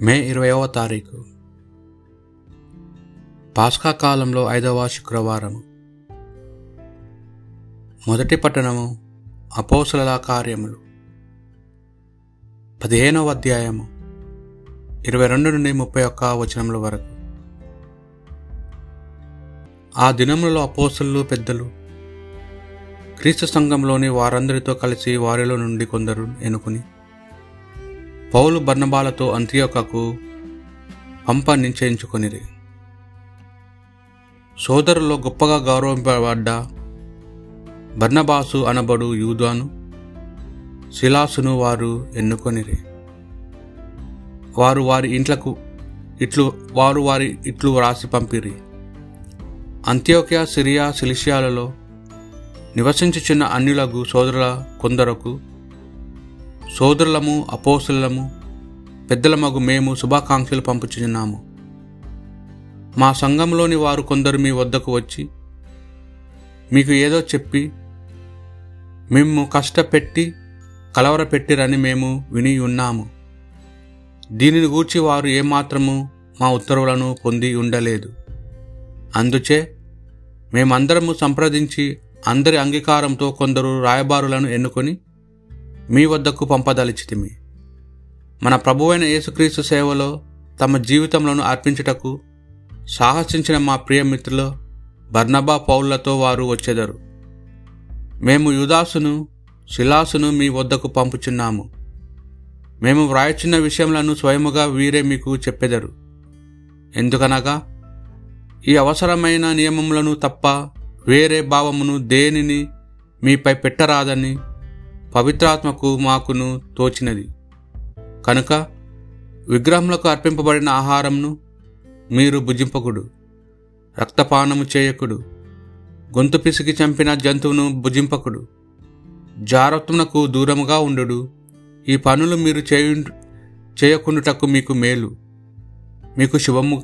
మే ఇరవైవ తారీఖు. పాస్కా కాలంలో ఐదవ శుక్రవారము. మొదటి పట్టణము అపోసల కార్యములు. పదిహేనవ అధ్యాయము ఇరవై రెండు నుండి ముప్పై ఒక్క వచనముల వరకు. ఆ దినములలో అపోసలు పెద్దలు క్రీస్తు సంఘంలోని వారందరితో కలిసి వారిలో నుండి కొందరు ఎన్నుకుని పౌలు బర్ణబాలతో అంత్యోకకు పంప నిశ్చయించుకొనిరి. సోదరులో గొప్పగా గౌరవింపబడ్డ బర్ణబాసు అనబడు యూదాను శిలాసును వారు ఎన్నుకొనిరి. వారు వారి ఇంట్లకు ఇట్లు వారు వారి ఇట్లు వ్రాసి పంపిరి. అంత్యోక్య సిరియా సిలిషియాలలో నివసించుచున్న అన్యులకు సోదరుల కొందరకు సోదరులము అపోసులము పెద్దలమగు మేము శుభాకాంక్షలు పంపుచున్నాము మా సంఘంలోని వారు కొందరు మీ వద్దకు వచ్చి మీకు ఏదో చెప్పి మేము కష్టపెట్టి కలవరపెట్టిరని మేము విని ఉన్నాము. దీనిని గూర్చి వారు ఏమాత్రము మా ఉత్తర్వులను పొంది ఉండలేదు. అందుచే మేమందరము సంప్రదించి అందరి అంగీకారంతో కొందరు రాయబారులను ఎన్నుకొని మీ వద్దకు పంపదలిచితిమి. మన ప్రభువైన యేసుక్రీస్తు సేవలో తమ జీవితంలోను అర్పించుటకు సాహసించిన మా ప్రియమిత్రులు బర్నబా పౌళ్ళతో వారు వచ్చెదరు. మేము యుదాసును శిలాసును మీ వద్దకు పంపుచున్నాము. మేము వ్రాయచున్న విషయములను స్వయముగా వీరే మీకు చెప్పెదరు. ఎందుకనగా ఈ అవసరమైన నియమములను తప్ప వేరే భావమును దేనిని మీపై పెట్టరాదని పవిత్రాత్మకు మాకును తోచినది. కనుక విగ్రహములకు అర్పింపబడిన ఆహారంను మీరు భుజింపకుడు రక్తపానము చేయకుడు గొంతు పిసికి చంపిన జంతువును భుజింపకుడు జారత్వమునకు దూరముగా ఉండుడు. ఈ పనులు మీరు చేయు చేయకుండుటకు మీకు మేలు. మీకు శుభము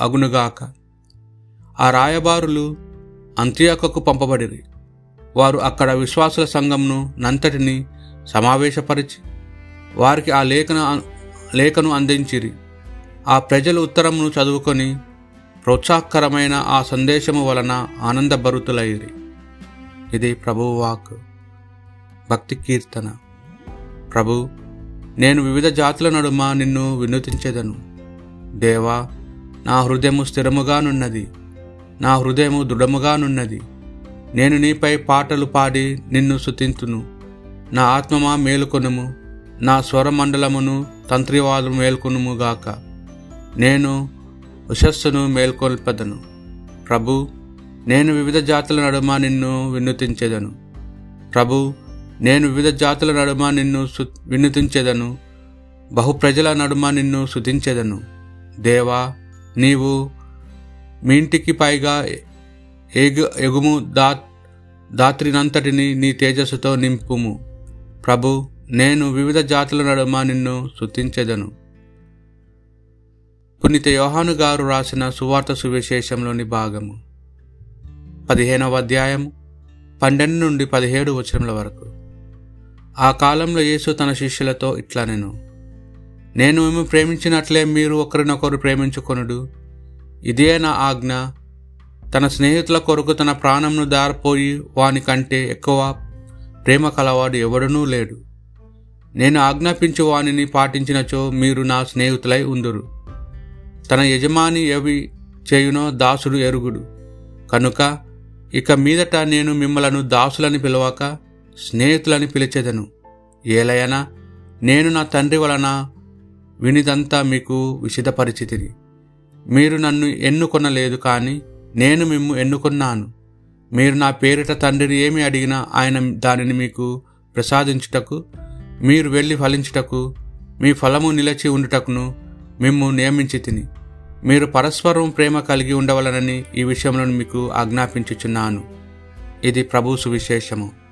అగునుగాక. ఆ రాయబారులు అంత్యాకకు పంపబడిరి. వారు అక్కడ విశ్వాసుల సంఘంను నంతటిని సమావేశపరిచి వారికి ఆ లేఖన లేఖను అందించిరి. ఆ ప్రజలు ఉత్తరమును చదువుకొని ప్రోత్సాహకరమైన ఆ సందేశము వలన ఆనందభరుతులైరి. ఇది ప్రభువాక్ భక్తి కీర్తన. ప్రభు నేను వివిధ జాతుల నడుమ నిన్ను వినూతించేదను దేవా నా హృదయము స్థిరముగానున్నది నా హృదయము దృఢముగానున్నది నేను నీపై పాటలు పాడి నిన్ను శుతింతును నా ఆత్మమా మేలుకొనుము నా స్వరమండలమును తంత్రివాదు మేల్కొనుముగాక నేను ఉషస్సును మేల్కొల్పదను. ప్రభు నేను వివిధ జాతుల నడుమ నిన్ను వినుతించేదను ప్రభు నేను వివిధ జాతుల నడుమ నిన్ను వినుతించేదను బహు ప్రజల నడుమ నిన్ను శుతించేదను దేవా నీవు మీ ఇంటికి పైగా ఎగు ఎగుము దాత్ దాత్రినంతటిని నీ తేజస్సుతో నింపుము. ప్రభు నేను వివిధ జాతుల నడుమ నిన్ను శుతించెదను పునీత యోహాను గారు రాసిన సువార్త సువిశేషంలోని భాగము. పదిహేనవ అధ్యాయం పన్నెండు నుండి పదిహేడు వచనముల వరకు. ఆ కాలంలో యేసు తన శిష్యులతో ఇట్లా నేను నేను మేము ప్రేమించినట్లే మీరు ఒకరినొకరు ప్రేమించుకొనుడు. ఇదే నా ఆజ్ఞ తన స్నేహితుల కొరకు తన ప్రాణంను దారిపోయి వాని కంటే ఎక్కువ ప్రేమ కలవాడు ఎవడనూ లేడు. నేను ఆజ్ఞాపించు వానిని పాటించినచో మీరు నా స్నేహితులై ఉందురు. తన యజమాని ఎవి చేయునో దాసుడు ఎరుగుడు. కనుక ఇక మీదట నేను మిమ్మలను దాసులని పిలవక స్నేహితులని పిలిచెదను. ఏలయనా నేను నా తండ్రి వలన వినిదంతా మీకు విషిదపరిచితిని మీరు నన్ను ఎన్నుకొనలేదు కానీ నేను మిమ్ము ఎన్నుకున్నాను. మీరు నా పేరిట తండ్రిని ఏమి అడిగినా ఆయన దానిని మీకు ప్రసాదించుటకు మీరు వెళ్ళి ఫలించుటకు మీ ఫలము నిలిచి ఉండుటకును మిమ్ము నియమించి తిని. మీరు పరస్పరం ప్రేమ కలిగి ఉండవలనని ఈ విషయంలో మీకు ఆజ్ఞాపించుచున్నాను. ఇది ప్రభు సువిశేషము.